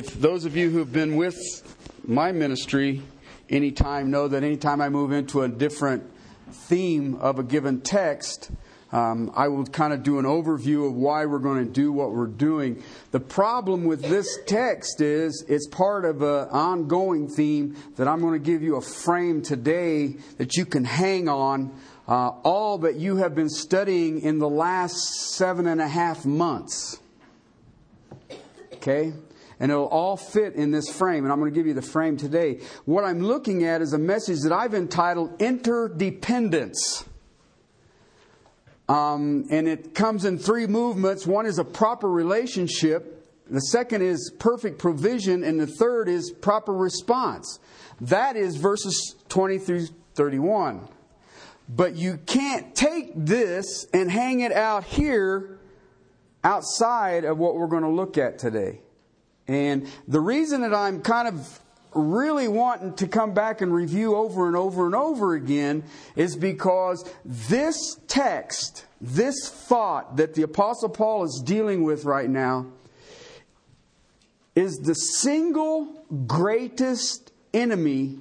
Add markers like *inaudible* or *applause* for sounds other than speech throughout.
if those of you who've been with my ministry anytime know that anytime I move into a different theme of a given text, um, I will kind of do an overview of why we're going to do what we're doing. The problem with this text is it's part of an ongoing theme that I'm going to give you a frame today that you can hang on. Uh, all that you have been studying in the last seven and a half months. Okay? And it'll all fit in this frame. And I'm going to give you the frame today. What I'm looking at is a message that I've entitled Interdependence. Um, and it comes in three movements. One is a proper relationship, the second is perfect provision, and the third is proper response. That is verses 20 through 31. But you can't take this and hang it out here outside of what we're going to look at today. And the reason that I'm kind of really wanting to come back and review over and over and over again is because this text, this thought that the Apostle Paul is dealing with right now, is the single greatest enemy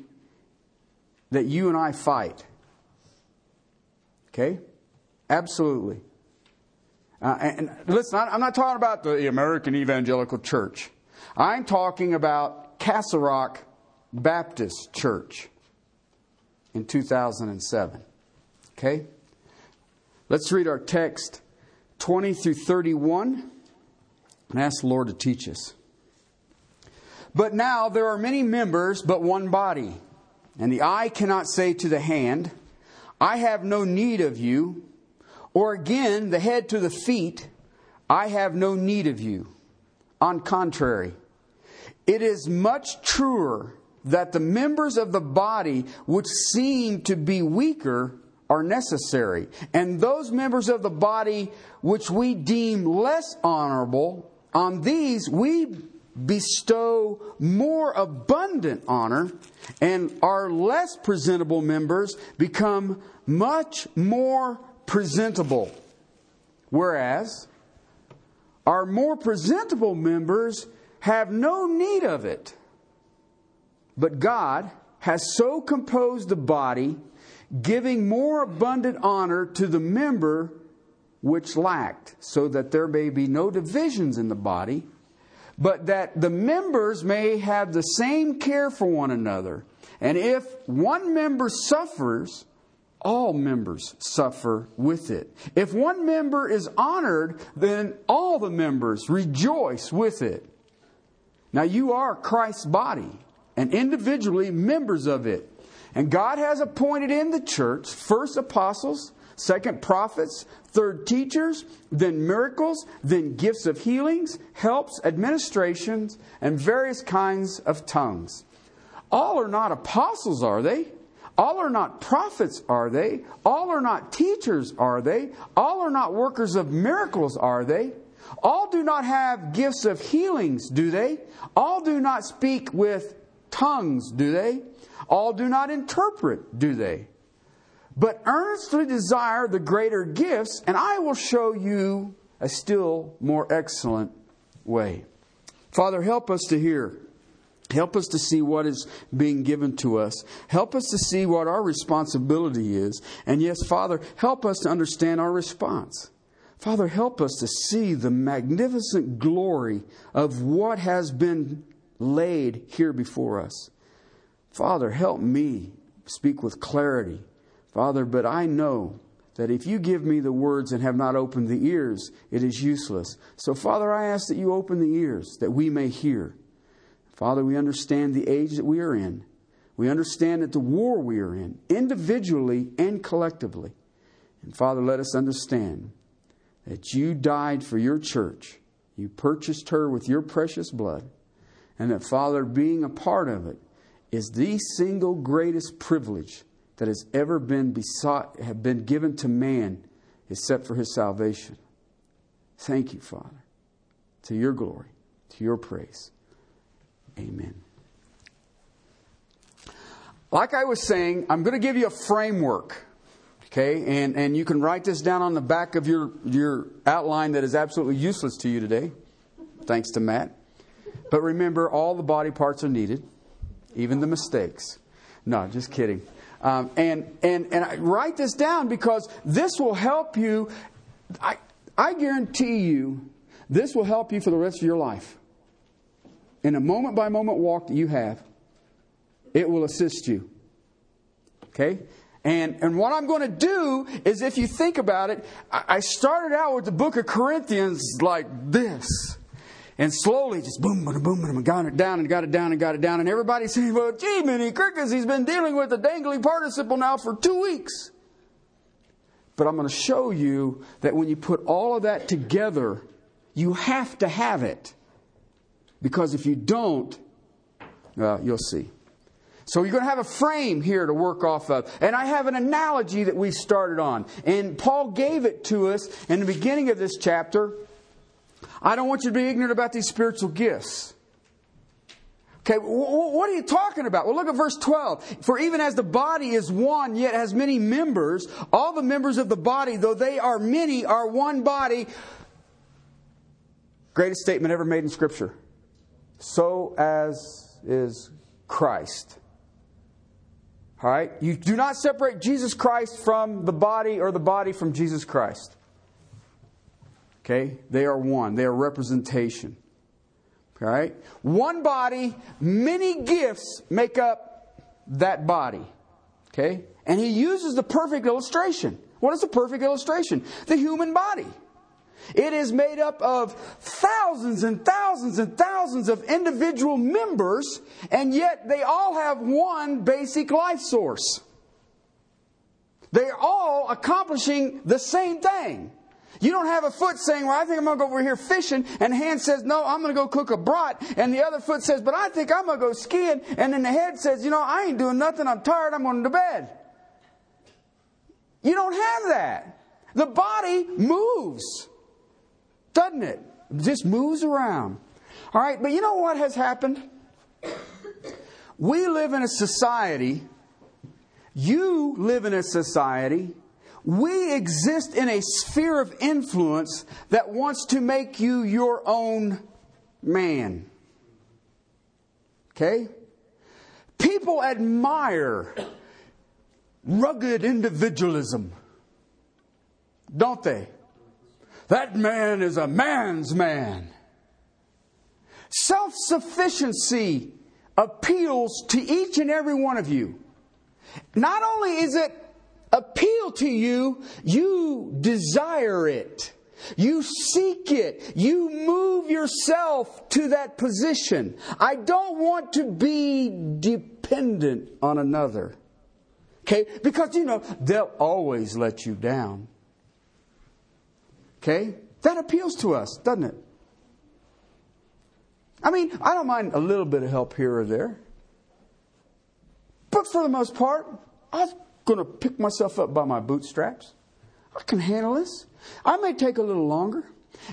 that you and I fight. Okay? Absolutely. Uh, and listen, I'm not talking about the American Evangelical Church. I'm talking about Castle Rock Baptist Church in 2007. Okay? Let's read our text 20 through 31 and ask the Lord to teach us. But now there are many members, but one body. And the eye cannot say to the hand, I have no need of you. Or again, the head to the feet, I have no need of you. On contrary, it is much truer that the members of the body which seem to be weaker are necessary, and those members of the body which we deem less honorable, on these we bestow more abundant honor, and our less presentable members become much more presentable. Whereas our more presentable members have no need of it. But God has so composed the body, giving more abundant honor to the member which lacked, so that there may be no divisions in the body, but that the members may have the same care for one another. And if one member suffers, all members suffer with it. If one member is honored, then all the members rejoice with it. Now, you are Christ's body and individually members of it. And God has appointed in the church first apostles, second prophets, third teachers, then miracles, then gifts of healings, helps, administrations, and various kinds of tongues. All are not apostles, are they? All are not prophets, are they? All are not teachers, are they? All are not workers of miracles, are they? All do not have gifts of healings, do they? All do not speak with tongues, do they? All do not interpret, do they? But earnestly desire the greater gifts, and I will show you a still more excellent way. Father, help us to hear. Help us to see what is being given to us. Help us to see what our responsibility is. And yes, Father, help us to understand our response. Father, help us to see the magnificent glory of what has been laid here before us. Father, help me speak with clarity. Father, but I know that if you give me the words and have not opened the ears, it is useless. So, Father, I ask that you open the ears that we may hear. Father, we understand the age that we are in. We understand that the war we are in, individually and collectively. And Father, let us understand that you died for your church. You purchased her with your precious blood. And that, Father, being a part of it is the single greatest privilege that has ever been besought, have been given to man except for his salvation. Thank you, Father, to your glory, to your praise. Amen. Like I was saying, I'm going to give you a framework Okay, and, and you can write this down on the back of your, your outline that is absolutely useless to you today, thanks to Matt. But remember, all the body parts are needed, even the mistakes. No, just kidding. Um, and and and I write this down because this will help you. I I guarantee you, this will help you for the rest of your life. In a moment by moment walk that you have, it will assist you. Okay? And, and what I'm going to do is, if you think about it, I started out with the book of Corinthians like this. And slowly, just boom, boom, boom, boom, got it down and got it down and got it down. And everybody's saying, well, gee, Minnie Crickets, he's been dealing with the dangly participle now for two weeks. But I'm going to show you that when you put all of that together, you have to have it. Because if you don't, well, you'll see. So you're going to have a frame here to work off of. And I have an analogy that we started on. And Paul gave it to us in the beginning of this chapter. I don't want you to be ignorant about these spiritual gifts. Okay, what are you talking about? Well, look at verse 12. For even as the body is one, yet has many members, all the members of the body, though they are many, are one body. Greatest statement ever made in Scripture. So as is Christ. All right? You do not separate Jesus Christ from the body or the body from Jesus Christ. Okay? They are one, they are representation. All right? One body, many gifts make up that body. Okay? And he uses the perfect illustration. What is the perfect illustration? The human body. It is made up of thousands and thousands and thousands of individual members, and yet they all have one basic life source. They're all accomplishing the same thing. You don't have a foot saying, Well, I think I'm going to go over here fishing, and hand says, No, I'm going to go cook a brat, and the other foot says, But I think I'm going to go skiing, and then the head says, You know, I ain't doing nothing, I'm tired, I'm going to bed. You don't have that. The body moves doesn't it? It just moves around. All right, but you know what has happened? We live in a society, you live in a society, we exist in a sphere of influence that wants to make you your own man. Okay? People admire rugged individualism, don't they? That man is a man's man. Self sufficiency appeals to each and every one of you. Not only is it appeal to you, you desire it. You seek it. You move yourself to that position. I don't want to be dependent on another. Okay? Because, you know, they'll always let you down. Okay? That appeals to us, doesn't it? I mean, I don't mind a little bit of help here or there. But for the most part, I'm going to pick myself up by my bootstraps. I can handle this. I may take a little longer.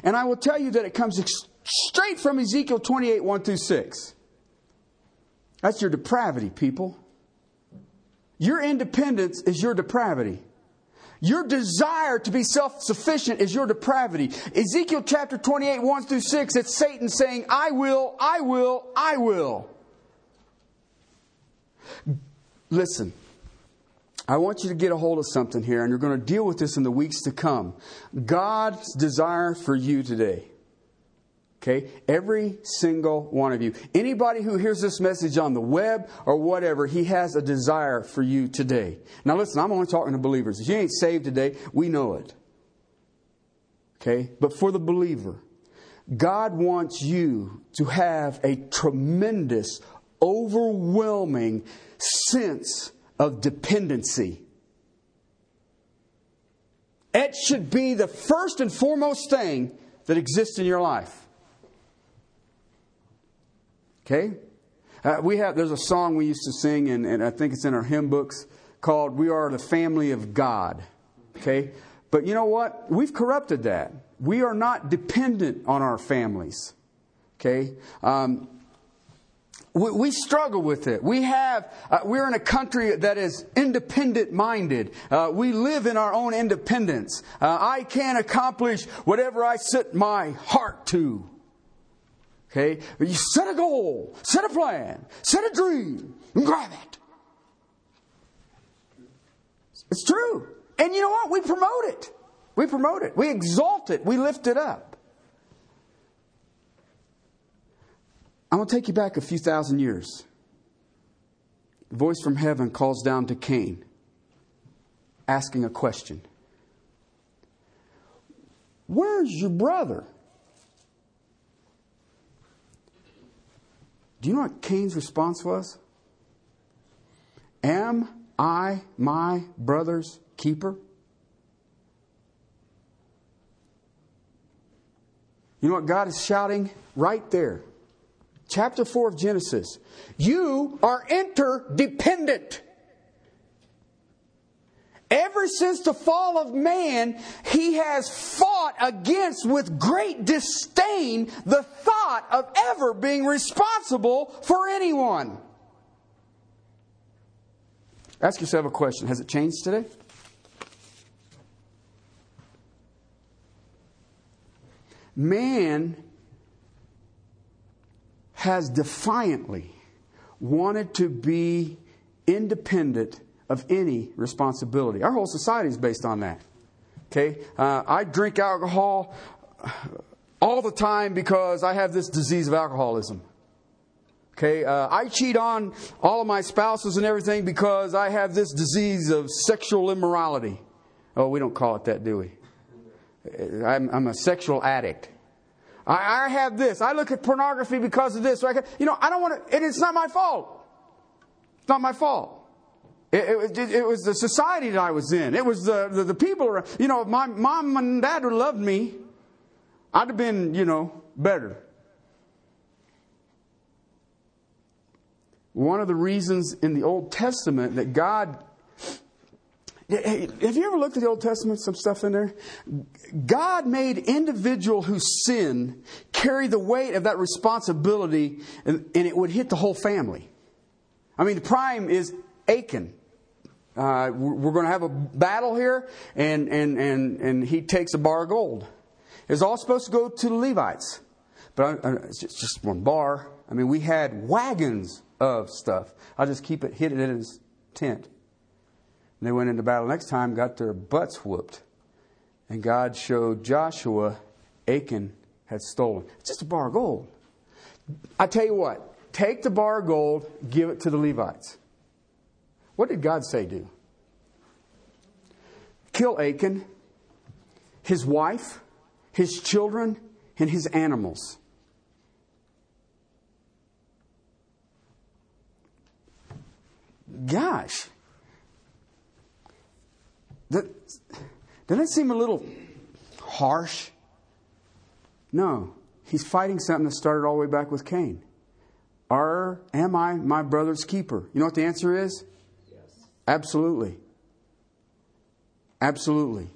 And I will tell you that it comes straight from Ezekiel 28 1 through 6. That's your depravity, people. Your independence is your depravity. Your desire to be self sufficient is your depravity. Ezekiel chapter 28, 1 through 6, it's Satan saying, I will, I will, I will. Listen, I want you to get a hold of something here, and you're going to deal with this in the weeks to come. God's desire for you today Okay? Every single one of you. Anybody who hears this message on the web or whatever, he has a desire for you today. Now listen, I'm only talking to believers. If you ain't saved today, we know it. Okay? But for the believer, God wants you to have a tremendous, overwhelming sense of dependency. It should be the first and foremost thing that exists in your life. Okay? Uh, we have, there's a song we used to sing, and, and I think it's in our hymn books called We Are the Family of God. Okay? But you know what? We've corrupted that. We are not dependent on our families. Okay? Um, we, we, struggle with it. We have, uh, we're in a country that is independent minded. Uh, we live in our own independence. Uh, I can accomplish whatever I set my heart to. Okay? But You set a goal, set a plan, set a dream, and grab it. It's true. And you know what? We promote it. We promote it. We exalt it. We lift it up. I'm going to take you back a few thousand years. The voice from heaven calls down to Cain, asking a question Where's your brother? Do you know what Cain's response was? Am I my brother's keeper? You know what God is shouting right there? Chapter 4 of Genesis. You are interdependent. Ever since the fall of man, he has fought against with great disdain the thought of ever being responsible for anyone. Ask yourself a question Has it changed today? Man has defiantly wanted to be independent of any responsibility. Our whole society is based on that. Okay? Uh, I drink alcohol all the time because I have this disease of alcoholism. Okay, uh, I cheat on all of my spouses and everything because I have this disease of sexual immorality. Oh, we don't call it that, do we? I'm, I'm a sexual addict. I, I, have this. I look at pornography because of this. So I you know, I don't want to, it's not my fault. It's not my fault. It, it, it, was the society that I was in. It was the, the, the people around. You know, if my mom and dad would loved me, I'd have been, you know, better. One of the reasons in the Old Testament that God have you ever looked at the Old Testament, some stuff in there? God made individual who sin carry the weight of that responsibility and, and it would hit the whole family. I mean, the prime is Achan. Uh, we're going to have a battle here, and, and, and, and he takes a bar of gold. It's all supposed to go to the Levites, but uh, it's just one bar. I mean, we had wagons of stuff. I'll just keep it hidden in his tent. And they went into battle next time, got their butts whooped. And God showed Joshua Achan had stolen. It's just a bar of gold. I tell you what, take the bar of gold, give it to the Levites. What did God say do? Kill Achan, his wife, his children, and his animals. Gosh. That, doesn't that seem a little harsh? No. He's fighting something that started all the way back with Cain. Are, am I my brother's keeper? You know what the answer is? Absolutely. Absolutely.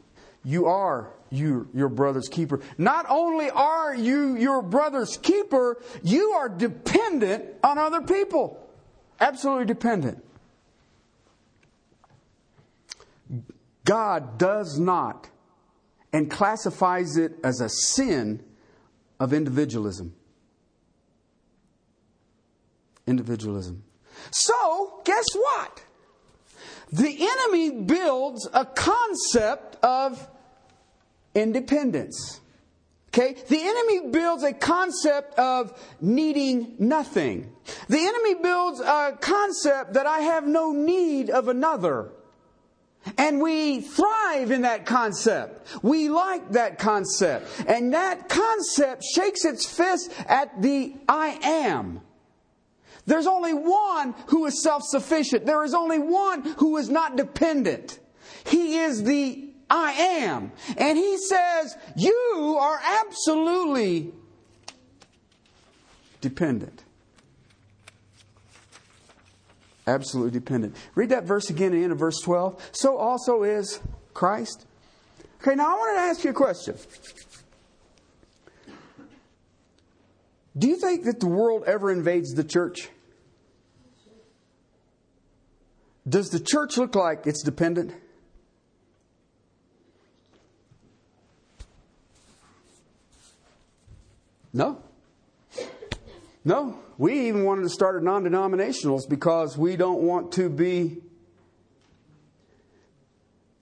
You are you, your brother's keeper. Not only are you your brother's keeper, you are dependent on other people. Absolutely dependent. God does not and classifies it as a sin of individualism. Individualism. So, guess what? The enemy builds a concept of independence. Okay? The enemy builds a concept of needing nothing. The enemy builds a concept that I have no need of another. And we thrive in that concept. We like that concept. And that concept shakes its fist at the I am. There's only one who is self sufficient. There is only one who is not dependent. He is the I am. And he says, You are absolutely dependent. Absolutely dependent. Read that verse again in end of verse 12. So also is Christ. Okay, now I want to ask you a question. Do you think that the world ever invades the church? Does the church look like it's dependent? No. No, we even wanted to start a non denominationals because we don't want to be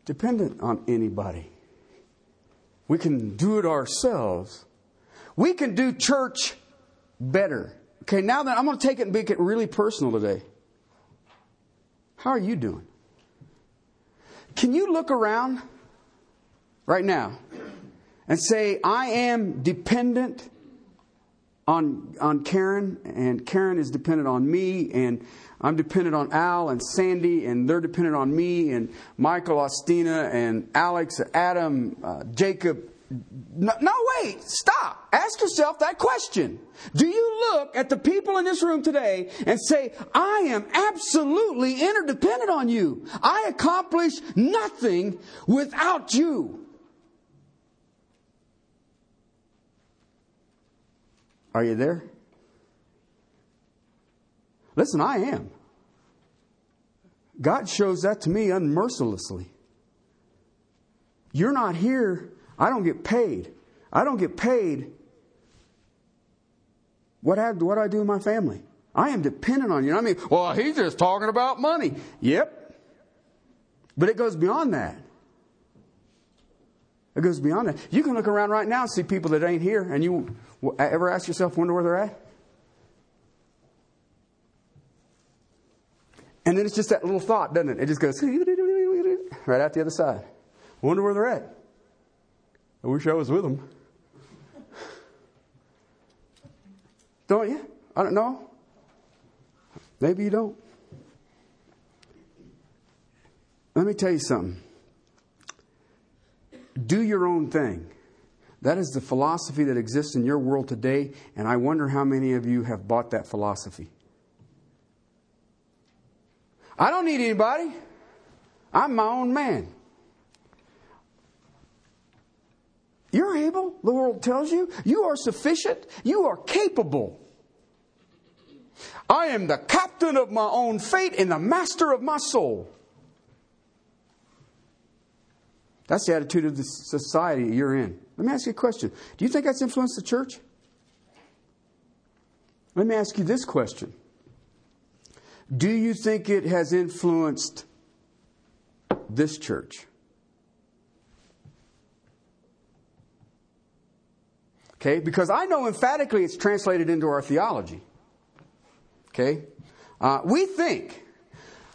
dependent on anybody. We can do it ourselves. We can do church better. Okay, now that I'm going to take it and make it really personal today. How are you doing? Can you look around right now and say, I am dependent on, on Karen, and Karen is dependent on me, and I'm dependent on Al and Sandy, and they're dependent on me, and Michael, Ostina, and Alex, Adam, uh, Jacob. No, no, wait, stop. Ask yourself that question. Do you look at the people in this room today and say, I am absolutely interdependent on you? I accomplish nothing without you. Are you there? Listen, I am. God shows that to me unmercilessly. You're not here. I don't get paid. I don't get paid. What, have, what do I do in my family? I am dependent on you. I mean, well, he's just talking about money. Yep. But it goes beyond that. It goes beyond that. You can look around right now and see people that ain't here, and you ever ask yourself, wonder where they're at? And then it's just that little thought, doesn't it? It just goes *laughs* right out the other side. Wonder where they're at. I wish I was with them. Don't you? I don't know. Maybe you don't. Let me tell you something. Do your own thing. That is the philosophy that exists in your world today, and I wonder how many of you have bought that philosophy. I don't need anybody. I'm my own man. You're able, the world tells you. You are sufficient. You are capable. I am the captain of my own fate and the master of my soul. That's the attitude of the society you're in. Let me ask you a question. Do you think that's influenced the church? Let me ask you this question Do you think it has influenced this church? Okay, because I know emphatically it's translated into our theology. Okay, uh, we think,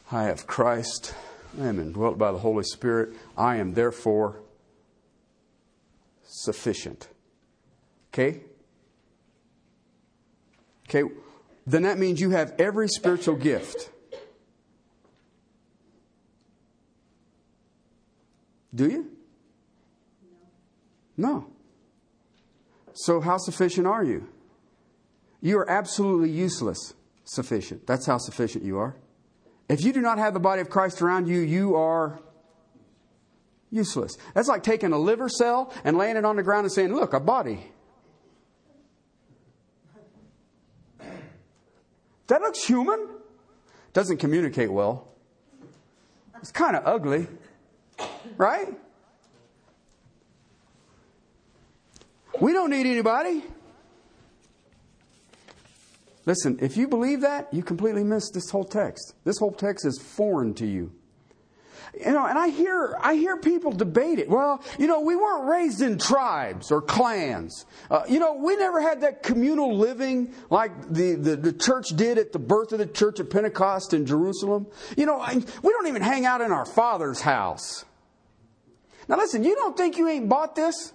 I have Christ, I am indwelt by the Holy Spirit, I am therefore sufficient. Okay? Okay, then that means you have every spiritual gift. Do you? No. So, how sufficient are you? You are absolutely useless sufficient. That's how sufficient you are. If you do not have the body of Christ around you, you are useless. That's like taking a liver cell and laying it on the ground and saying, Look, a body. That looks human. Doesn't communicate well. It's kind of ugly, right? We don't need anybody. Listen, if you believe that, you completely miss this whole text. This whole text is foreign to you. You know, and I hear, I hear people debate it. Well, you know, we weren't raised in tribes or clans. Uh, you know, we never had that communal living like the, the, the, church did at the birth of the church at Pentecost in Jerusalem. You know, I, we don't even hang out in our father's house. Now listen, you don't think you ain't bought this?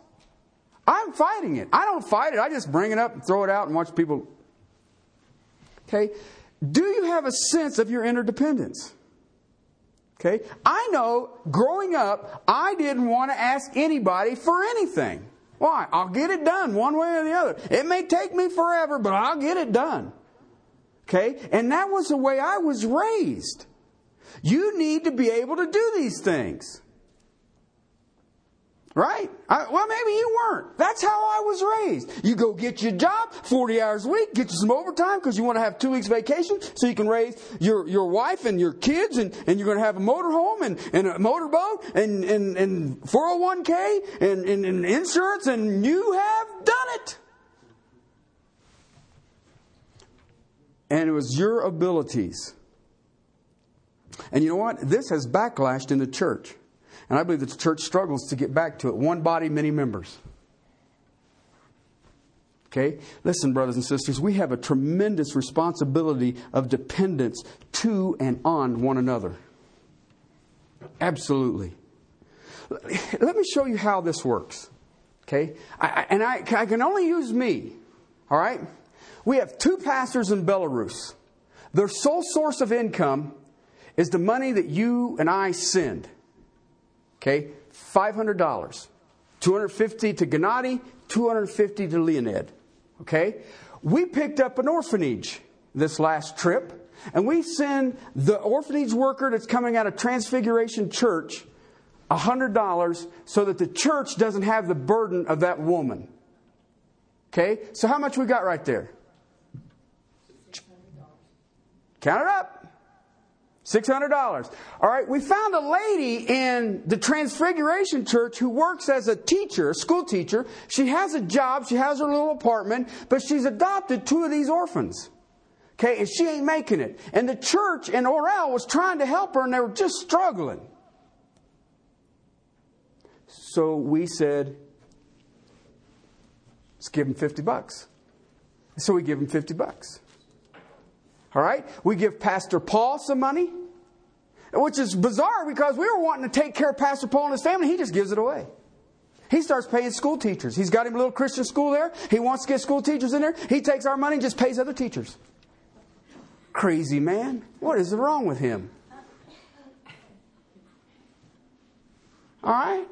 I'm fighting it. I don't fight it. I just bring it up and throw it out and watch people. Okay? Do you have a sense of your interdependence? Okay? I know growing up, I didn't want to ask anybody for anything. Why? I'll get it done one way or the other. It may take me forever, but I'll get it done. Okay? And that was the way I was raised. You need to be able to do these things. Right? I, well, maybe you weren't. That's how I was raised. You go get your job, 40 hours a week, get you some overtime because you want to have two weeks vacation so you can raise your, your wife and your kids and, and you're going to have a motorhome and, and a motorboat and, and, and 401k and, and, and insurance and you have done it. and it was your abilities. And you know what? This has backlashed in the church. And I believe that the church struggles to get back to it. One body, many members. Okay? Listen, brothers and sisters, we have a tremendous responsibility of dependence to and on one another. Absolutely. Let me show you how this works. Okay? I, and I, I can only use me. All right? We have two pastors in Belarus. Their sole source of income is the money that you and I send. Okay? $500. 250 to Gennady, 250 to Leonid. Okay? We picked up an orphanage this last trip, and we send the orphanage worker that's coming out of Transfiguration Church $100 so that the church doesn't have the burden of that woman. Okay? So how much we got right there? Count it up. $600. All right, we found a lady in the Transfiguration Church who works as a teacher, a school teacher. She has a job, she has her little apartment, but she's adopted two of these orphans. Okay, and she ain't making it. And the church in Orel was trying to help her and they were just struggling. So we said, let's give them 50 bucks. So we give them 50 bucks. All right? We give Pastor Paul some money, which is bizarre because we were wanting to take care of Pastor Paul and his family. He just gives it away. He starts paying school teachers. He's got him a little Christian school there. He wants to get school teachers in there. He takes our money and just pays other teachers. Crazy man. What is wrong with him? All right?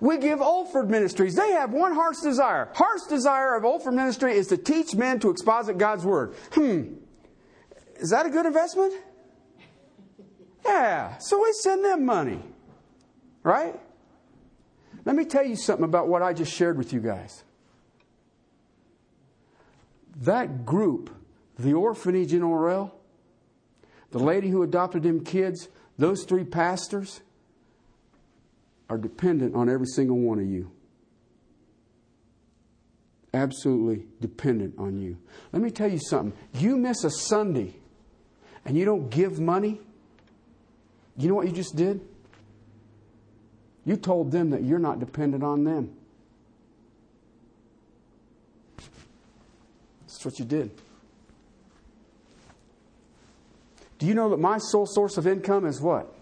We give Olford Ministries. They have one heart's desire. Heart's desire of Olford Ministry is to teach men to exposit God's Word. Hmm. Is that a good investment? Yeah. So we send them money. Right? Let me tell you something about what I just shared with you guys. That group, the orphanage in Orel, the lady who adopted them kids, those three pastors are dependent on every single one of you. Absolutely dependent on you. Let me tell you something. You miss a Sunday and you don't give money, you know what you just did? You told them that you're not dependent on them. That's what you did. Do you know that my sole source of income is what?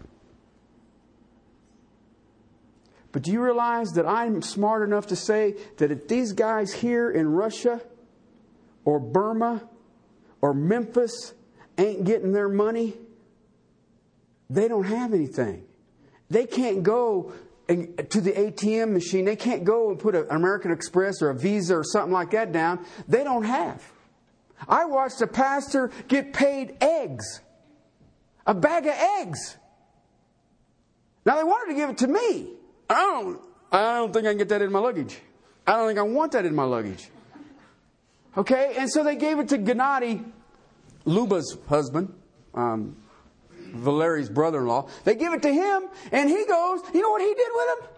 But do you realize that I'm smart enough to say that if these guys here in Russia or Burma or Memphis ain't getting their money, they don't have anything. They can't go to the ATM machine. They can't go and put an American Express or a Visa or something like that down. They don't have. I watched a pastor get paid eggs, a bag of eggs. Now they wanted to give it to me. I don't. I don't think I can get that in my luggage. I don't think I want that in my luggage. Okay, and so they gave it to Gennady Luba's husband, um, Valeri's brother in law. They give it to him, and he goes, You know what he did with him?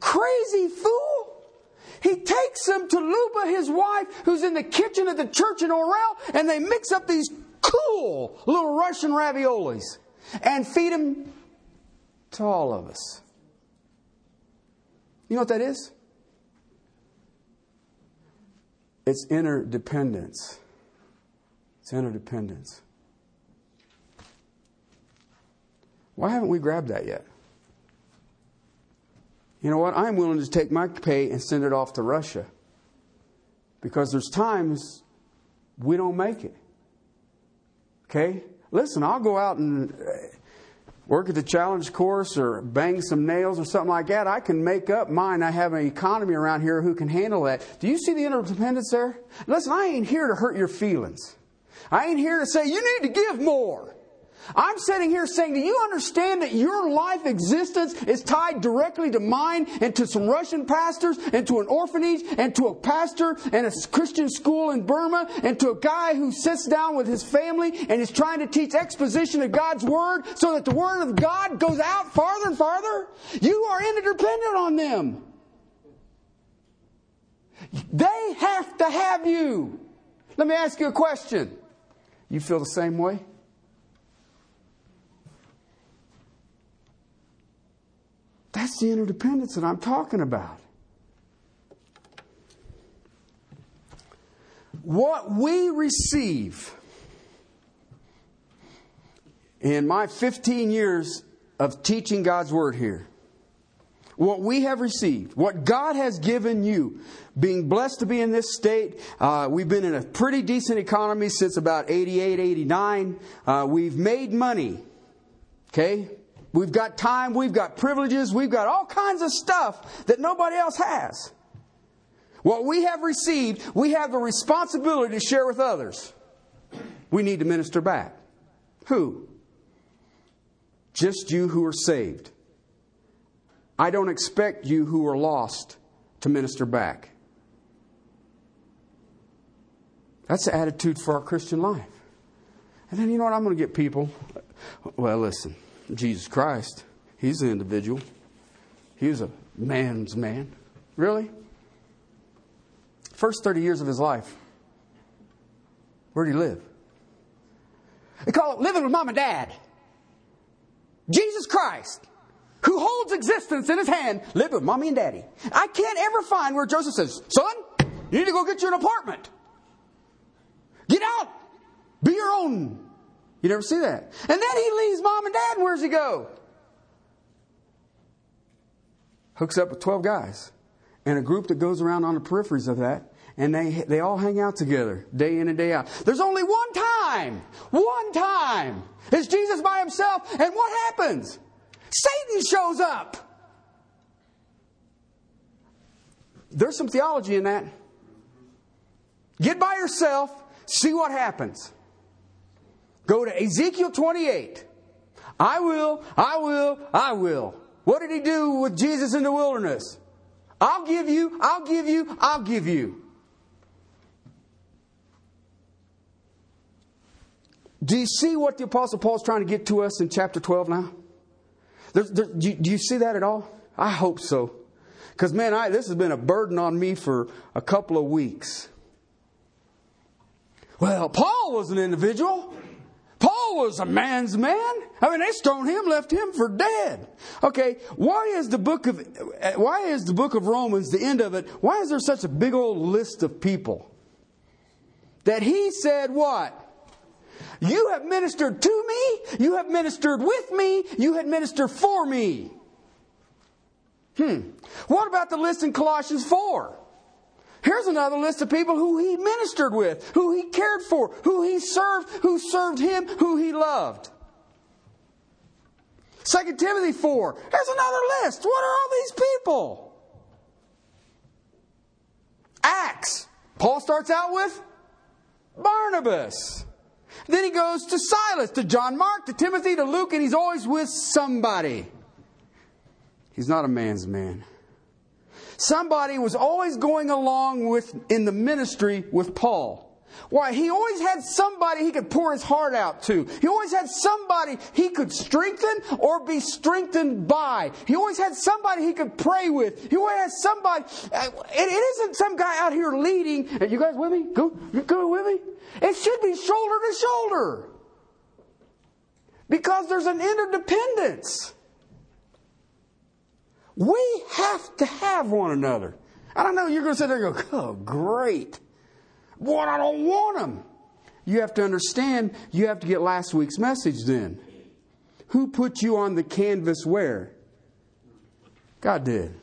Crazy fool. He takes them to Luba, his wife, who's in the kitchen of the church in Orel, and they mix up these cool little Russian raviolis and feed them to all of us. You know what that is? It's interdependence. It's interdependence. Why haven't we grabbed that yet? You know what? I'm willing to take my pay and send it off to Russia. Because there's times we don't make it. Okay? Listen, I'll go out and uh, work at the challenge course or bang some nails or something like that. I can make up mine. I have an economy around here who can handle that. Do you see the interdependence there? Listen, I ain't here to hurt your feelings. I ain't here to say you need to give more. I'm sitting here saying, do you understand that your life existence is tied directly to mine and to some Russian pastors and to an orphanage and to a pastor and a Christian school in Burma and to a guy who sits down with his family and is trying to teach exposition of God's Word so that the Word of God goes out farther and farther? You are interdependent on them. They have to have you. Let me ask you a question. You feel the same way? That's the interdependence that I'm talking about. What we receive in my 15 years of teaching God's Word here, what we have received, what God has given you, being blessed to be in this state. Uh, we've been in a pretty decent economy since about 88, 89. Uh, we've made money. Okay? We've got time, we've got privileges, we've got all kinds of stuff that nobody else has. What we have received, we have a responsibility to share with others. We need to minister back. Who? Just you who are saved. I don't expect you who are lost to minister back. That's the attitude for our Christian life. And then you know what? I'm going to get people. Well, listen, Jesus Christ, he's an individual. He was a man's man. Really? First 30 years of his life, where did he live? They call it living with mom and dad. Jesus Christ, who holds existence in his hand, lived with mommy and daddy. I can't ever find where Joseph says, Son, you need to go get you an apartment. Get out. Be your own. You never see that. And then he leaves mom and dad, and where's he go? Hooks up with 12 guys and a group that goes around on the peripheries of that and they, they all hang out together day in and day out. There's only one time, one time is Jesus by himself, and what happens? Satan shows up. There's some theology in that. Get by yourself, see what happens. Go to Ezekiel 28. I will, I will, I will. What did he do with Jesus in the wilderness? I'll give you, I'll give you, I'll give you. Do you see what the Apostle Paul's trying to get to us in chapter 12 now? There, do, you, do, you, see that at all? I hope so. Because, man, I, this has been a burden on me for a couple of weeks. Well, Paul was an individual. Paul was a man's man. I mean, they stoned him, left him for dead. Okay, why is the book of why is the book of Romans the end of it? Why is there such a big old list of people that he said what? You have ministered to me. You have ministered with me. You had ministered for me. Hmm. What about the list in Colossians 4? Here's another list of people who he ministered with, who he cared for, who he served, who served him, who he loved. 2 Timothy 4. Here's another list. What are all these people? Acts. Paul starts out with Barnabas. Then he goes to Silas, to John Mark, to Timothy, to Luke, and he's always with somebody. He's not a man's man. Somebody was always going along with in the ministry with Paul. Why? He always had somebody he could pour his heart out to. He always had somebody he could strengthen or be strengthened by. He always had somebody he could pray with. He always had somebody. Uh, it isn't some guy out here leading. You guys with me? Go, go with me? It should be shoulder to shoulder. Because there's an interdependence. We have to have one another. I don't know, you're going to sit there and go, oh, great. Boy, I don't want them. You have to understand, you have to get last week's message then. Who put you on the canvas where? God did.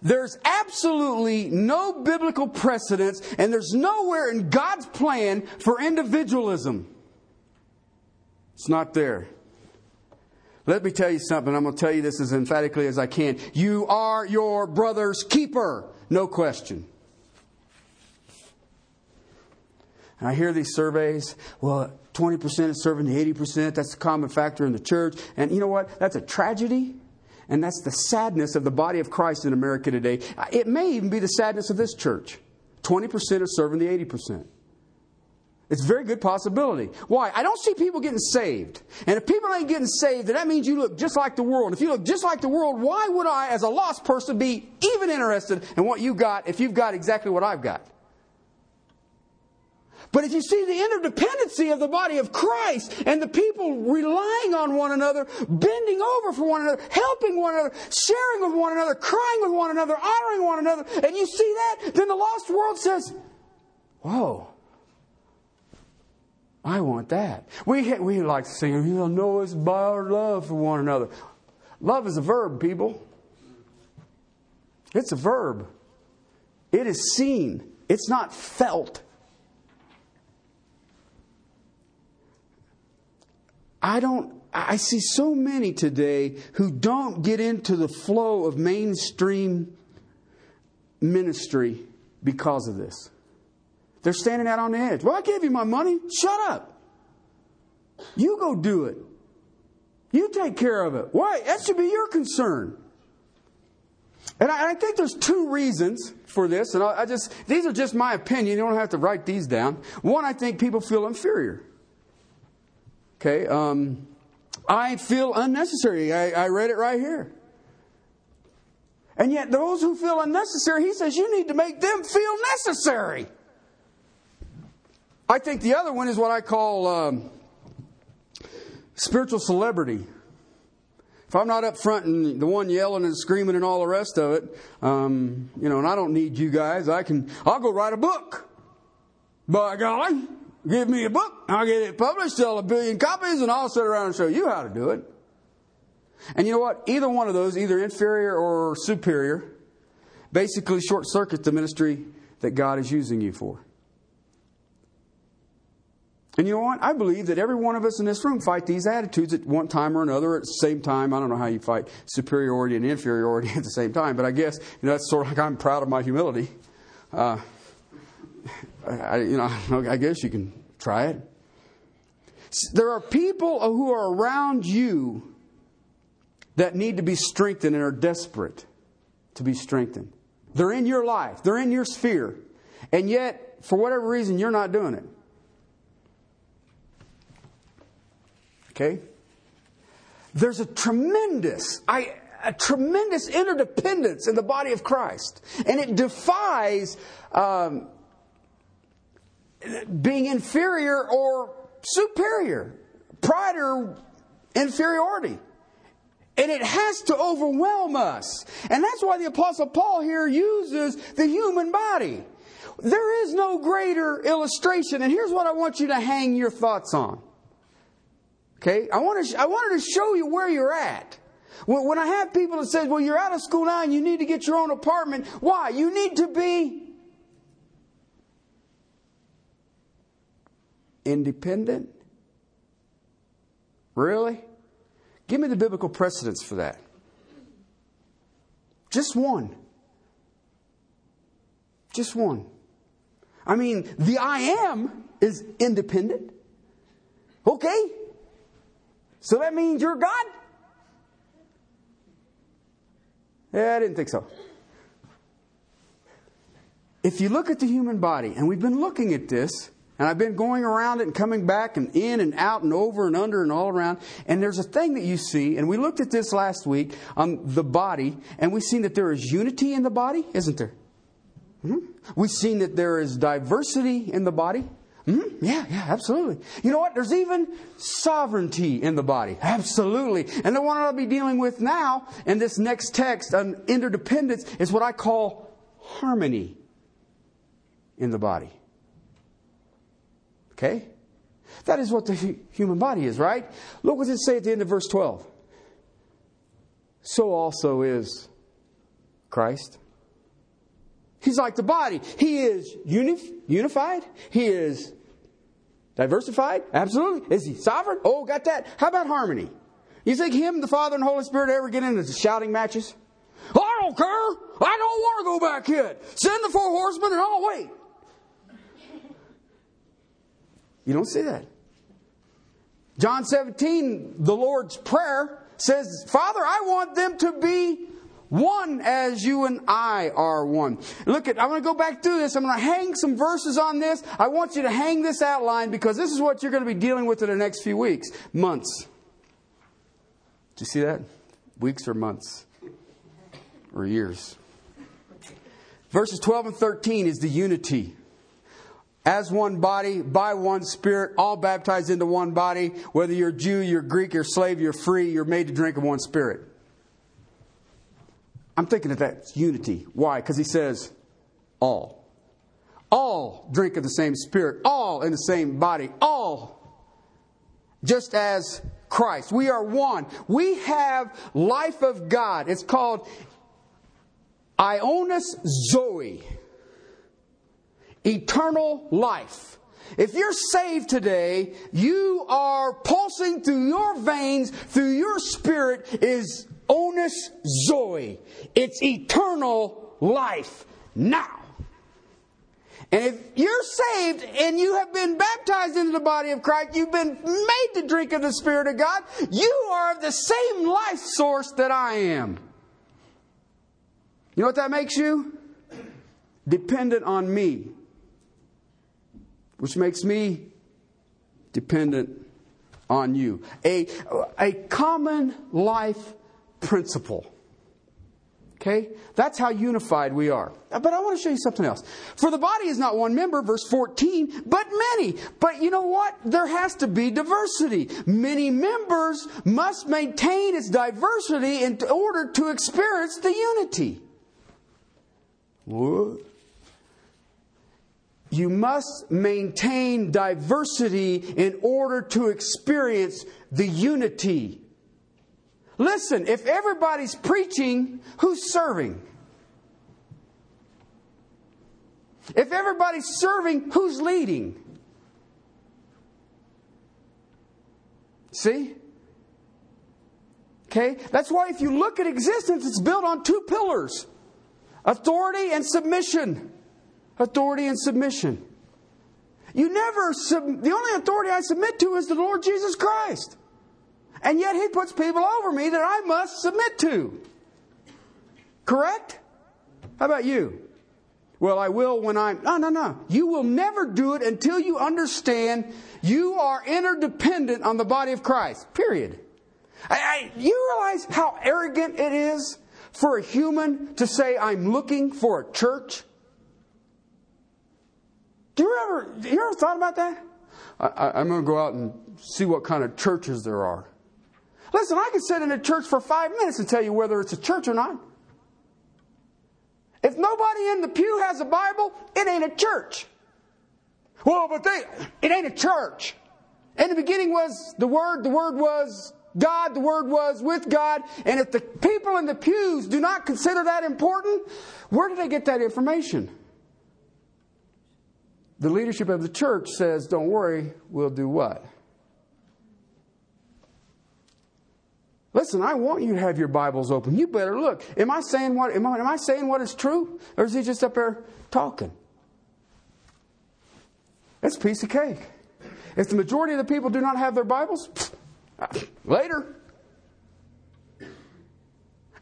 There's absolutely no biblical precedence, and there's nowhere in God's plan for individualism. It's not there. Let me tell you something. I'm going to tell you this as emphatically as I can. You are your brother's keeper. No question. And I hear these surveys. Well, 20% is serving the 80%. That's the common factor in the church. And you know what? That's a tragedy. And that's the sadness of the body of Christ in America today. It may even be the sadness of this church. 20% are serving the 80%. It's a very good possibility. Why? I don't see people getting saved. And if people ain't getting saved, then that means you look just like the world. If you look just like the world, why would I, as a lost person, be even interested in what you got if you've got exactly what I've got? But if you see the interdependency of the body of Christ and the people relying on one another, bending over for one another, helping one another, sharing with one another, crying with one another, honoring one another, and you see that, then the lost world says, Whoa, I want that. We, we like to sing, You'll know us by our love for one another. Love is a verb, people. It's a verb. It is seen, it's not felt. I don't, I see so many today who don't get into the flow of mainstream ministry because of this. They're standing out on the edge. Well, I gave you my money. Shut up. You go do it. You take care of it. Why? That should be your concern. And I, I think there's two reasons for this, and I, I just these are just my opinion. You don't have to write these down. One, I think people feel inferior. Okay, um, I feel unnecessary. I, I read it right here. And yet, those who feel unnecessary, he says, you need to make them feel necessary. I think the other one is what I call um, spiritual celebrity. If I'm not up front and the one yelling and screaming and all the rest of it, um, you know, and I don't need you guys, I can, I'll go write a book. By golly, give me a book, I'll get it published, sell a billion copies, and I'll sit around and show you how to do it. And you know what? Either one of those, either inferior or superior, basically short circuits the ministry that God is using you for. And you know what? I believe that every one of us in this room fight these attitudes at one time or another at the same time. I don't know how you fight superiority and inferiority *laughs* at the same time, but I guess you know, that's sort of like I'm proud of my humility. Uh, I, you know, I guess you can try it. There are people who are around you that need to be strengthened and are desperate to be strengthened. They're in your life, they're in your sphere, and yet, for whatever reason, you're not doing it. Okay? There's a tremendous, I, a tremendous interdependence in the body of Christ. And it defies um, being inferior or superior, pride or inferiority. And it has to overwhelm us. And that's why the Apostle Paul here uses the human body. There is no greater illustration. And here's what I want you to hang your thoughts on. Okay? I, want to, I wanted to show you where you're at. When, I have people that say, well, you're out of school now and you need to get your own apartment. Why? You need to be independent. Really? Give me the biblical precedence for that. Just one. Just one. I mean, the I am is independent. Okay? So that means you're God? Yeah, I didn't think so. If you look at the human body, and we've been looking at this, and I've been going around it and coming back and in and out and over and under and all around. And there's a thing that you see, and we looked at this last week on the body, and we've seen that there is unity in the body, isn't there? Mm-hmm. We've seen that there is diversity in the body. Mm-hmm. Yeah, yeah, absolutely. You know what? There's even sovereignty in the body. Absolutely. And the one I'll be dealing with now in this next text on interdependence is what I call harmony in the body. Okay? That is what the human body is, right? Look what it say at the end of verse 12. So also is Christ. He's like the body. He is uni- unified. He is Diversified? Absolutely. Is he sovereign? Oh, got that. How about harmony? You think him, the Father, and Holy Spirit ever get into shouting matches? I don't care. I don't want to go back yet. Send the four horsemen and I'll wait. You don't see that. John 17, the Lord's Prayer says, Father, I want them to be one as you and I are one. Look at, I'm going to go back through this. I'm going to hang some verses on this. I want you to hang this outline because this is what you're going to be dealing with in the next few weeks, months. Do you see that? Weeks or months or years. Verses 12 and 13 is the unity. as one body, by one Spirit, all baptized into one body. Whether you're Jew, you're Greek, you're slave, you're free, you're made to drink of one Spirit. I'm thinking that that's unity. Why? Because he says, all. All drink of the same Spirit, all in the same body, all just as Christ. We are one. We have life of God. It's called aionios zoe eternal life. If you're saved today, you are pulsing through your veins, through your spirit is aionios zoe. It's eternal life now. And if you're saved and you have been baptized into the body of Christ, you've been made to drink of the Spirit of God, you are of the same life source that I am. You know what that makes you? Dependent on me which makes me dependent on you. A, a common life principle. Okay? That's how unified we are. Uh, but I want to show you something else. For the body is not one member, verse 14, but many. But you know what? There has to be diversity. Many members must maintain its diversity in order to experience the unity. What? you must maintain diversity in order to experience the unity. Listen, if everybody's preaching, who's serving? If everybody's serving, who's leading? See? Okay? That's why if you look at existence, it's built on two pillars authority and submission authority and submission. You never, sub- the only authority I submit to is the Lord Jesus Christ. And yet He puts people over me that I must submit to. Correct? How about you? Well, I will when I'm. No, no, no. You will never do it until you understand you are interdependent on the body of Christ. Period. I, I, you realize how arrogant it is for a human to say, I'm looking for a church? Do you ever, you ever thought about that? I, am going to go out and see what kind of churches there are. Listen, I can sit in a church for five minutes and tell you whether it's a church or not. If nobody in the pew has a Bible, it ain't a church. Well, but they, it ain't a church. In the beginning was the Word, the Word was God, the Word was with God, and if the people in the pews do not consider that important, where do they get that information? the leadership of the church says, Don't worry, we'll do what? Listen, I want you to have your Bibles open. You better look. Am I saying what am I, am I saying what is true? Or is he just up there talking? It's a piece of cake. If the majority of the people do not have their Bibles, later.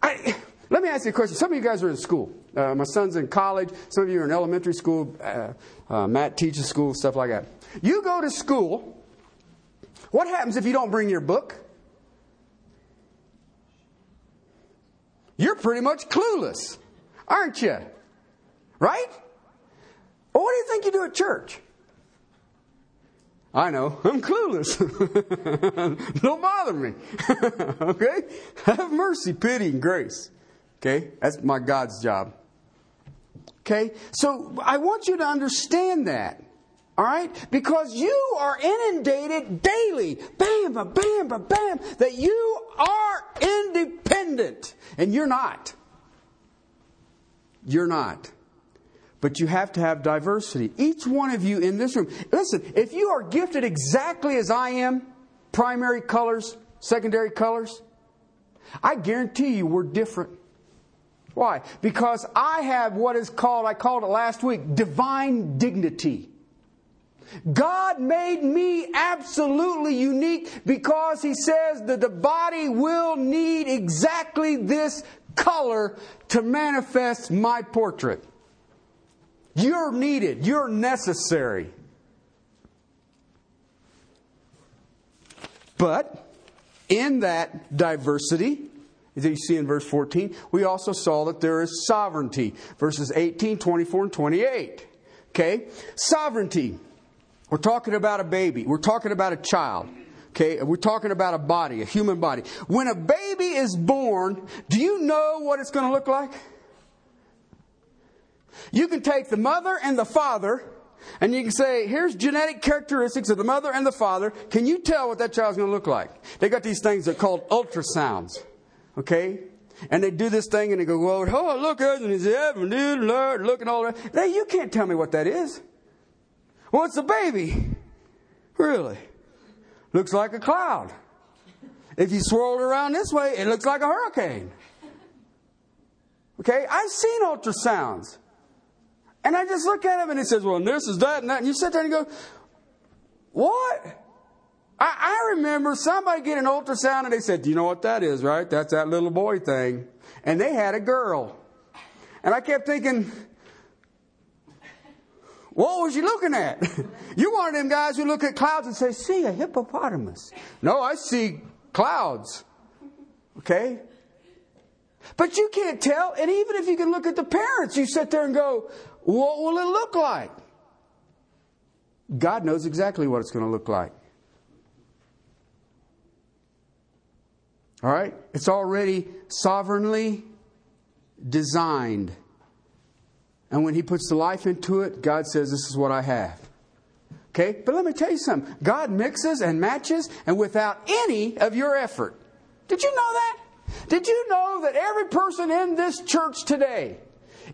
I, let me ask you a question. Some of you guys are in school. Uh, my son's in college. Some of you are in elementary school. Uh, uh, Matt teaches school, stuff like that. You go to school. What happens if you don't bring your book? You're pretty much clueless, aren't you? Right? Well, what do you think you do at church? I know, *laughs* I'm clueless. *laughs* don't bother me. *laughs* okay? Have mercy, pity, and grace. Okay? That's my God's job. Okay? So I want you to understand that. All right? Because you are inundated daily, bam, ba, bam, ba, bam, that you are independent. And you're not. You're not. But you have to have diversity. Each one of you in this room, listen, if you are gifted exactly as I am, primary colors, secondary colors, I guarantee you we're different. Why? Because I have what is called, I called it last week, divine dignity. God made me absolutely unique because He says that the body will need exactly this color to manifest my portrait. You're needed, you're necessary. But in that diversity, as you see in verse 14, we also saw that there is sovereignty. Verses 18, 24, and 28. Okay? Sovereignty. We're talking about a baby. We're talking about a child. Okay? We're talking about a body, a human body. When a baby is born, do you know what it's going to look like? You can take the mother and the father, and you can say, here's genetic characteristics of the mother and the father. Can you tell what that child's going to look like? They got these things that are called ultrasounds. Okay? And they do this thing and they go, well, oh, look, and he's heaven, dude, Lord, look and all that. Now, you can't tell me what that is. It's a baby. Really? Looks like a cloud. If you swirl it around this way, it looks like a hurricane. Okay? I've seen ultrasounds. And I just look at him and he says, Well, this is that and that. And you sit there and you go, What? I, I remember somebody getting an ultrasound and they said, Do you know what that is, right? That's that little boy thing. And they had a girl. And I kept thinking, what was you looking at? *laughs* you one of them guys who look at clouds and say, see a hippopotamus. No, I see clouds. Okay? But you can't tell. And even if you can look at the parents, you sit there and go, what will it look like? God knows exactly what it's going to look like. All right? It's already sovereignly designed. And when He puts the life into it, God says, This is what I have. Okay? But let me tell you something God mixes and matches, and without any of your effort. Did you know that? Did you know that every person in this church today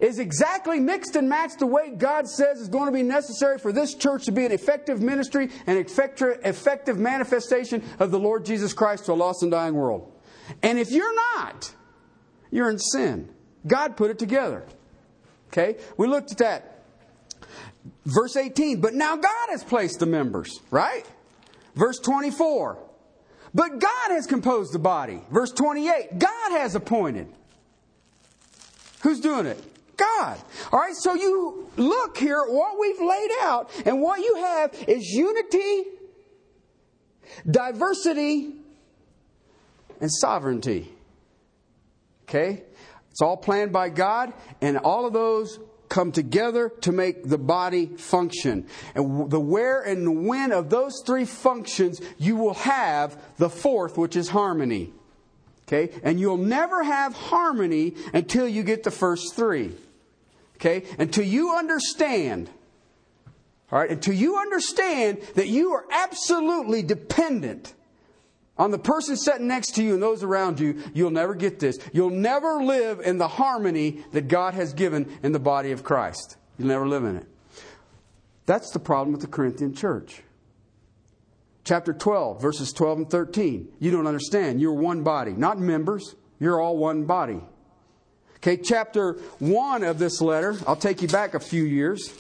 is exactly mixed and matched the way God says is going to be necessary for this church to be an effective ministry and effective manifestation of the Lord Jesus Christ to a lost and dying world. And if you're not, you're in sin. God put it together. Okay? We looked at that. Verse 18, but now God has placed the members, right? Verse 24, but God has composed the body. Verse 28, God has appointed. Who's doing it? God. All right, so you look here at what we've laid out, and what you have is unity, diversity, and sovereignty. Okay? It's all planned by God, and all of those come together to make the body function. And the where and the when of those three functions, you will have the fourth, which is harmony. Okay? And you'll never have harmony until you get the first three. Okay? Until you understand. All right? Until you understand that you are absolutely dependent on the person sitting next to you and those around you, you'll never get this. You'll never live in the harmony that God has given in the body of Christ. You'll never live in it. That's the problem with the Corinthian church. Chapter 12, verses 12 and 13. You don't understand. You're one body, not members. You're all one body. Okay, chapter 1 of this letter, I'll take you back a few years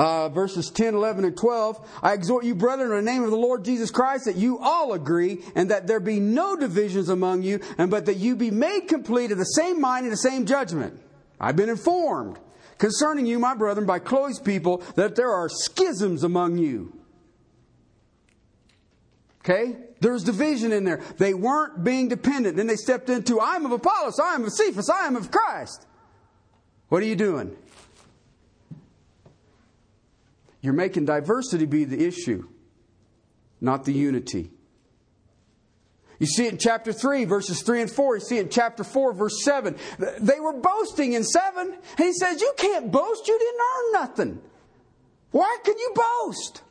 uh, verses 10, 11, and 12. I exhort you, brethren, in the name of the Lord Jesus Christ, that you all agree, and that there be no divisions among you, and but that you be made complete of the same mind and the same judgment. I've been informed concerning you, my brethren, by Chloe's people, that there are schisms among you. Okay? There's division in there. They weren't being dependent. Then they stepped into, I'm of Apollos, I am of Cephas, I am of Christ. What are you doing? You're making diversity be the issue, not the unity. You see it in chapter 3, verses 3 and 4. You see it in chapter 4, verse 7. They were boasting in 7. And he says, You can't boast. You didn't earn nothing. Why can you boast?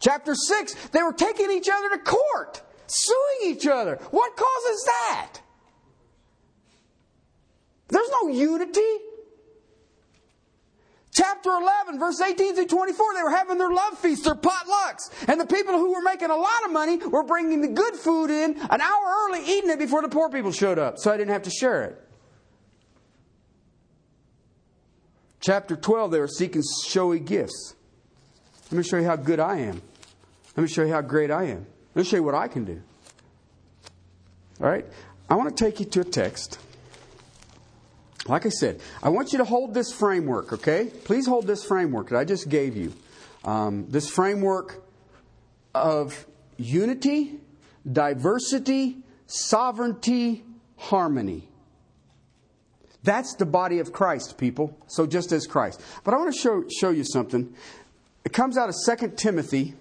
Chapter 6, they were taking each other to court, suing each other. What causes that? There's no unity. Chapter 11, verse 18 through 24, they were having their love feast, their potlucks. And the people who were making a lot of money were bringing the good food in an hour early, eating it before the poor people showed up, so I didn't have to share it. Chapter 12, they were seeking showy gifts. Let me show you how good I am. Let me show you how great I am. Let me show you what I can do. All right? I want to take you to a text. Like I said, I want you to hold this framework, okay? Please hold this framework that I just gave you. Um, this framework of unity, diversity, sovereignty, harmony. That's the body of Christ, people. So just as Christ. But I want to show, show you something. It comes out of 2 Timothy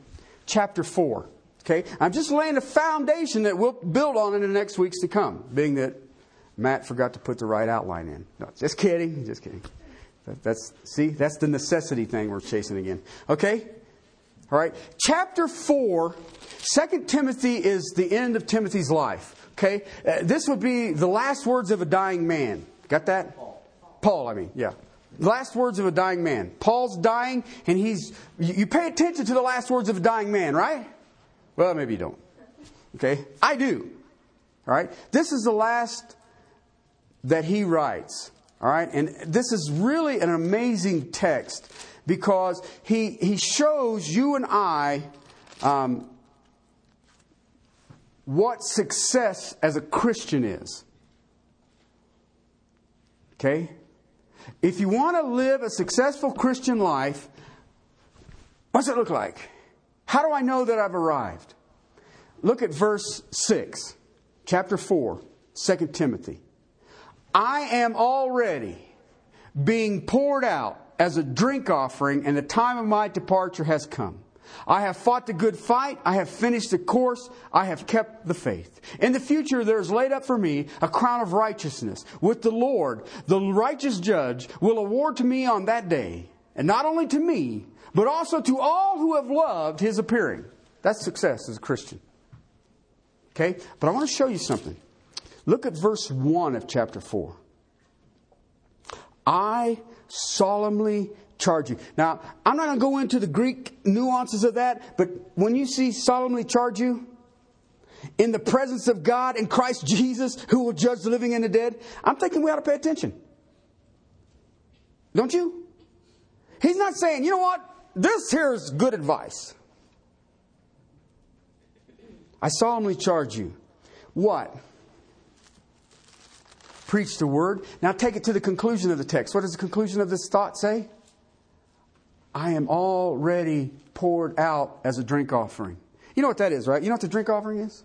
chapter 4. Okay? I'm just laying a foundation that we'll build on in the next weeks to come, being that Matt forgot to put the right outline in. No, just kidding. Just kidding. That's see, that's the necessity thing we're chasing again. Okay? All right. Chapter 4, 2 Timothy is the end of Timothy's life. Okay? Uh, this would be the last words of a dying man. Got that? Paul. Paul, I mean, yeah. Last words of a dying man. Paul's dying, and he's. You pay attention to the last words of a dying man, right? Well, maybe you don't. Okay? I do. All right? This is the last that he writes. All right? And this is really an amazing text because he, he shows you and I um, what success as a Christian is. Okay? If you want to live a successful Christian life, what's it look like? How do I know that I've arrived? Look at verse 6, chapter 4, 2 Timothy. I am already being poured out as a drink offering, and the time of my departure has come. I have fought the good fight. I have finished the course. I have kept the faith. In the future, there is laid up for me a crown of righteousness, with the Lord, the righteous judge, will award to me on that day. And not only to me, but also to all who have loved his appearing. That's success as a Christian. Okay? But I want to show you something. Look at verse 1 of chapter 4. I solemnly charge you. Now, I'm not going to go into the Greek nuances of that, but when you see solemnly charge you, in the presence of God and Christ Jesus, who will judge the living and the dead, I'm thinking we ought to pay attention. Don't you? He's not saying, you know what, this here is good advice. I solemnly charge you. What? Preach the word. Now take it to the conclusion of the text. What does the conclusion of this thought say? I am already poured out as a drink offering. You know what that is, right? You know what the drink offering is?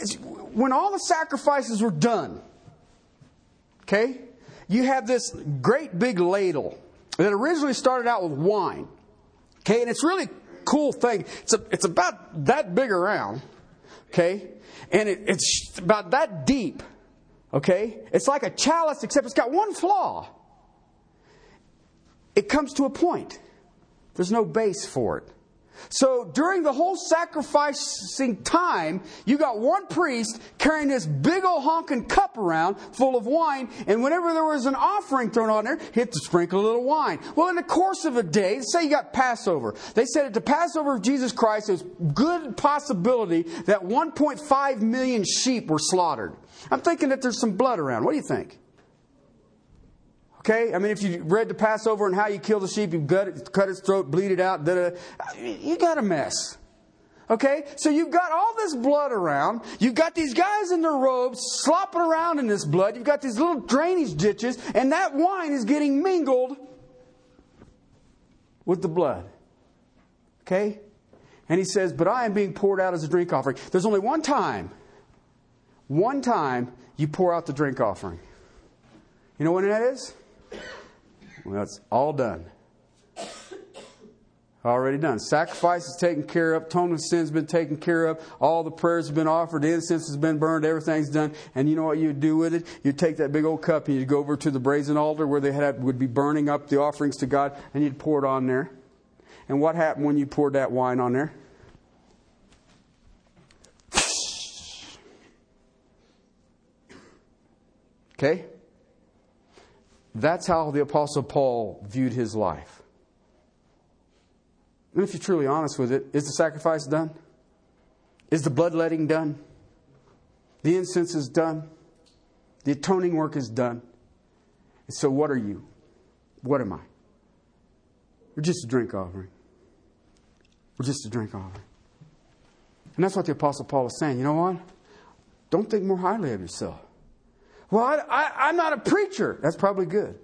It's when all the sacrifices were done, okay, you have this great big ladle that originally started out with wine. Okay, and it's really cool thing. It's, a, it's about that big around, okay, and it, it's about that deep. Okay? It's like a chalice, except it's got one flaw. It comes to a point. There's no base for it. So during the whole sacrificing time, you got one priest carrying this big old honking cup around full of wine, and whenever there was an offering thrown on there, he had to sprinkle a little wine. Well, in the course of a day, say you got Passover. They said at the Passover of Jesus Christ, there's good possibility that 1.5 million sheep were slaughtered. I'm thinking that there's some blood around. What do you think? Okay? I mean, if you read the Passover and how you kill the sheep, you gut it, cut its throat, bleed it out, da, da, you got a mess. Okay? So you've got all this blood around. You've got these guys in their robes slopping around in this blood. You've got these little drainage ditches, and that wine is getting mingled with the blood. Okay? And he says, But I am being poured out as a drink offering. There's only one time, one time you pour out the drink offering. You know when that is? Well, it's all done. Already done. Sacrifice is taken care of. Atonement of sin's been taken care of. All the prayers have been offered. The incense has been burned. Everything's done. And you know what you do with it? You take that big old cup and you go over to the brazen altar where they had, would be burning up the offerings to God, and you'd pour it on there. And what happened when you poured that wine on there? Okay? That's how the Apostle Paul viewed his life. And if you're truly honest with it, is the sacrifice done? Is the bloodletting done? The incense is done. The atoning work is done. And so, what are you? What am I? We're just a drink offering. We're just a drink offering. And that's what the Apostle Paul is saying. You know what? Don't think more highly of yourself. Well, I, am not a preacher. That's probably good.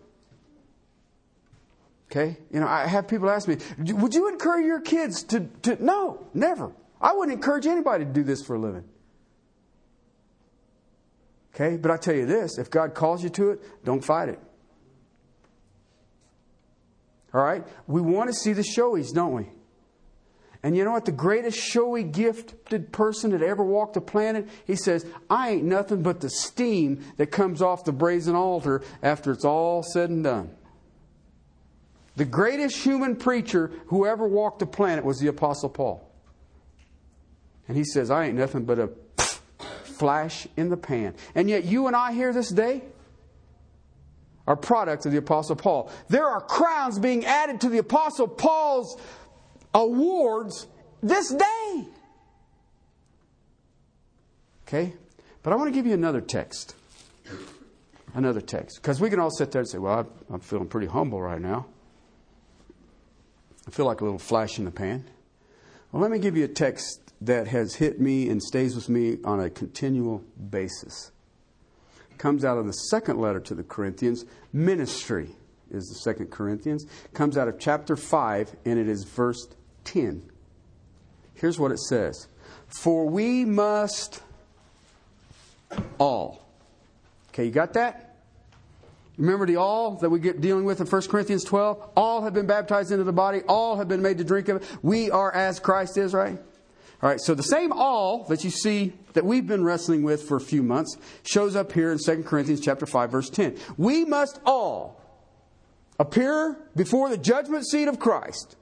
Okay? You know, I have people ask me, would you encourage your kids to, to. No, never. I wouldn't encourage anybody to do this for a living. Okay? But I tell you this if God calls you to it, don't fight it. All right? We want to see the showies, don't we? And you know what? The greatest showy gifted person that ever walked the planet, he says, I ain't nothing but the steam that comes off the brazen altar after it's all said and done. The greatest human preacher who ever walked the planet was the Apostle Paul. And he says, I ain't nothing but a *sniffs* flash in the pan. And yet, you and I here this day are products of the Apostle Paul. There are crowns being added to the Apostle Paul's awards this day. Okay? But I want to give you another text. Another text. Because we can all sit there and say, well, I'm feeling pretty humble right now. I feel like a little flash in the pan. Well, let me give you a text that has hit me and stays with me on a continual basis. It comes out of the second letter to the Corinthians. Ministry is the second Corinthians. It comes out of chapter 5, and it is verse 10. Here's what it says For we must all. Okay, you got that? Remember the all that we get dealing with in 1 Corinthians 12? All have been baptized into the body, all have been made to drink of it. We are as Christ is, right? All right, so the same all that you see that we've been wrestling with for a few months shows up here in 2 Corinthians chapter 5 verse 10. We must all appear before the judgment seat of Christ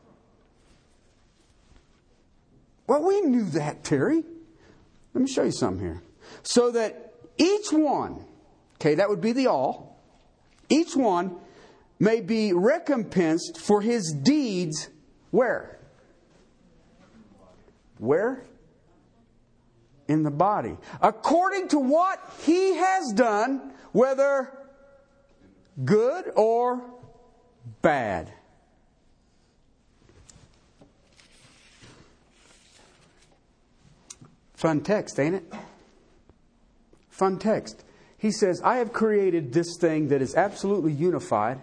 well, we knew that, Terry. Let me show you something here. So that each one, okay, that would be the all, each one may be recompensed for his deeds where? Where? In the body. According to what he has done, whether good or bad. Fun text, ain't it? Fun text. He says, I have created this thing that is absolutely unified,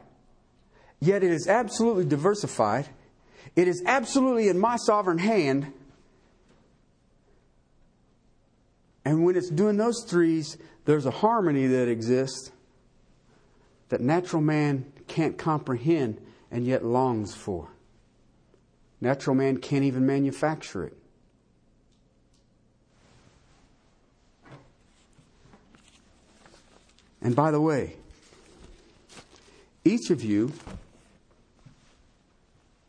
yet it is absolutely diversified. It is absolutely in my sovereign hand. And when it's doing those threes, there's a harmony that exists that natural man can't comprehend and yet longs for. Natural man can't even manufacture it. And by the way, each of you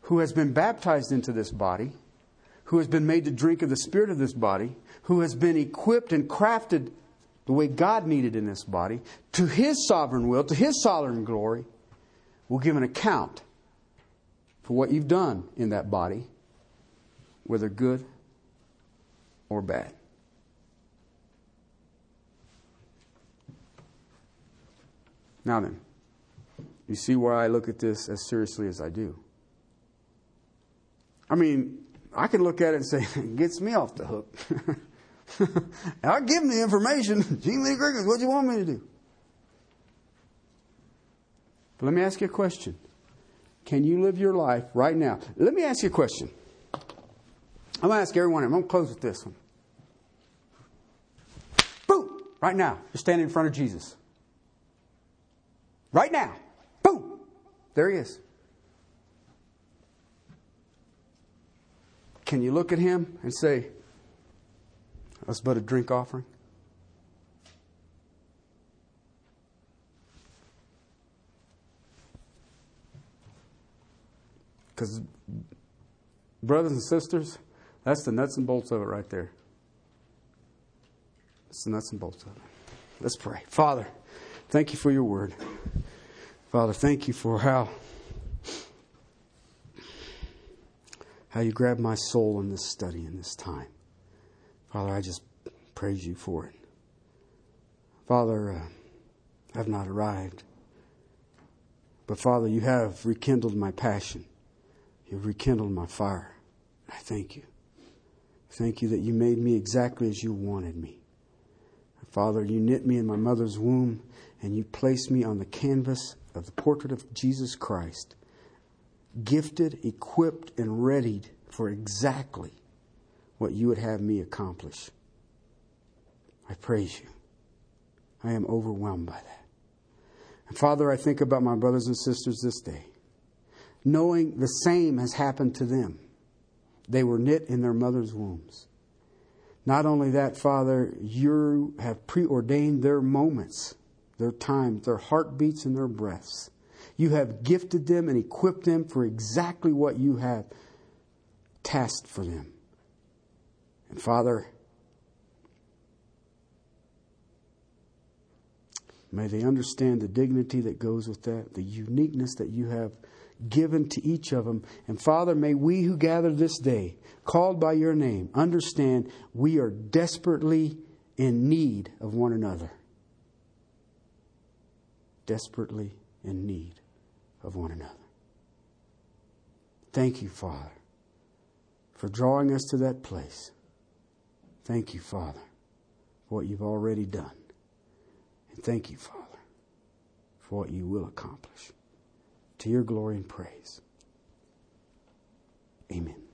who has been baptized into this body, who has been made to drink of the Spirit of this body, who has been equipped and crafted the way God needed in this body, to His sovereign will, to His sovereign glory, will give an account for what you've done in that body, whether good or bad. Now then, you see why I look at this as seriously as I do. I mean, I can look at it and say, *laughs* it gets me off the hook. *laughs* I'll give him the information. *laughs* Gene Lee Griggins, what do you want me to do? But let me ask you a question. Can you live your life right now? Let me ask you a question. I'm going to ask everyone. I'm going to close with this one. Boom! Right now, you're standing in front of Jesus. Right now. Boom. There he is. Can you look at him and say, that's but a drink offering? Because, brothers and sisters, that's the nuts and bolts of it right there. It's the nuts and bolts of it. Let's pray. Father, thank you for your word. Father, thank you for how how you grabbed my soul in this study in this time. Father, I just praise you for it. Father, uh, I've not arrived. But Father, you have rekindled my passion. You've rekindled my fire. I thank you. Thank you that you made me exactly as you wanted me. Father, you knit me in my mother's womb and you placed me on the canvas of the portrait of Jesus Christ, gifted, equipped, and readied for exactly what you would have me accomplish. I praise you. I am overwhelmed by that. And Father, I think about my brothers and sisters this day, knowing the same has happened to them. They were knit in their mother's wombs. Not only that, Father, you have preordained their moments, their times, their heartbeats, and their breaths. You have gifted them and equipped them for exactly what you have tasked for them. And Father, may they understand the dignity that goes with that, the uniqueness that you have given to each of them. And Father, may we who gather this day, called by your name, understand we are desperately in need of one another. Desperately in need of one another. Thank you, Father, for drawing us to that place. Thank you, Father, for what you've already done. And thank you, Father, for what you will accomplish to your glory and praise. Amen.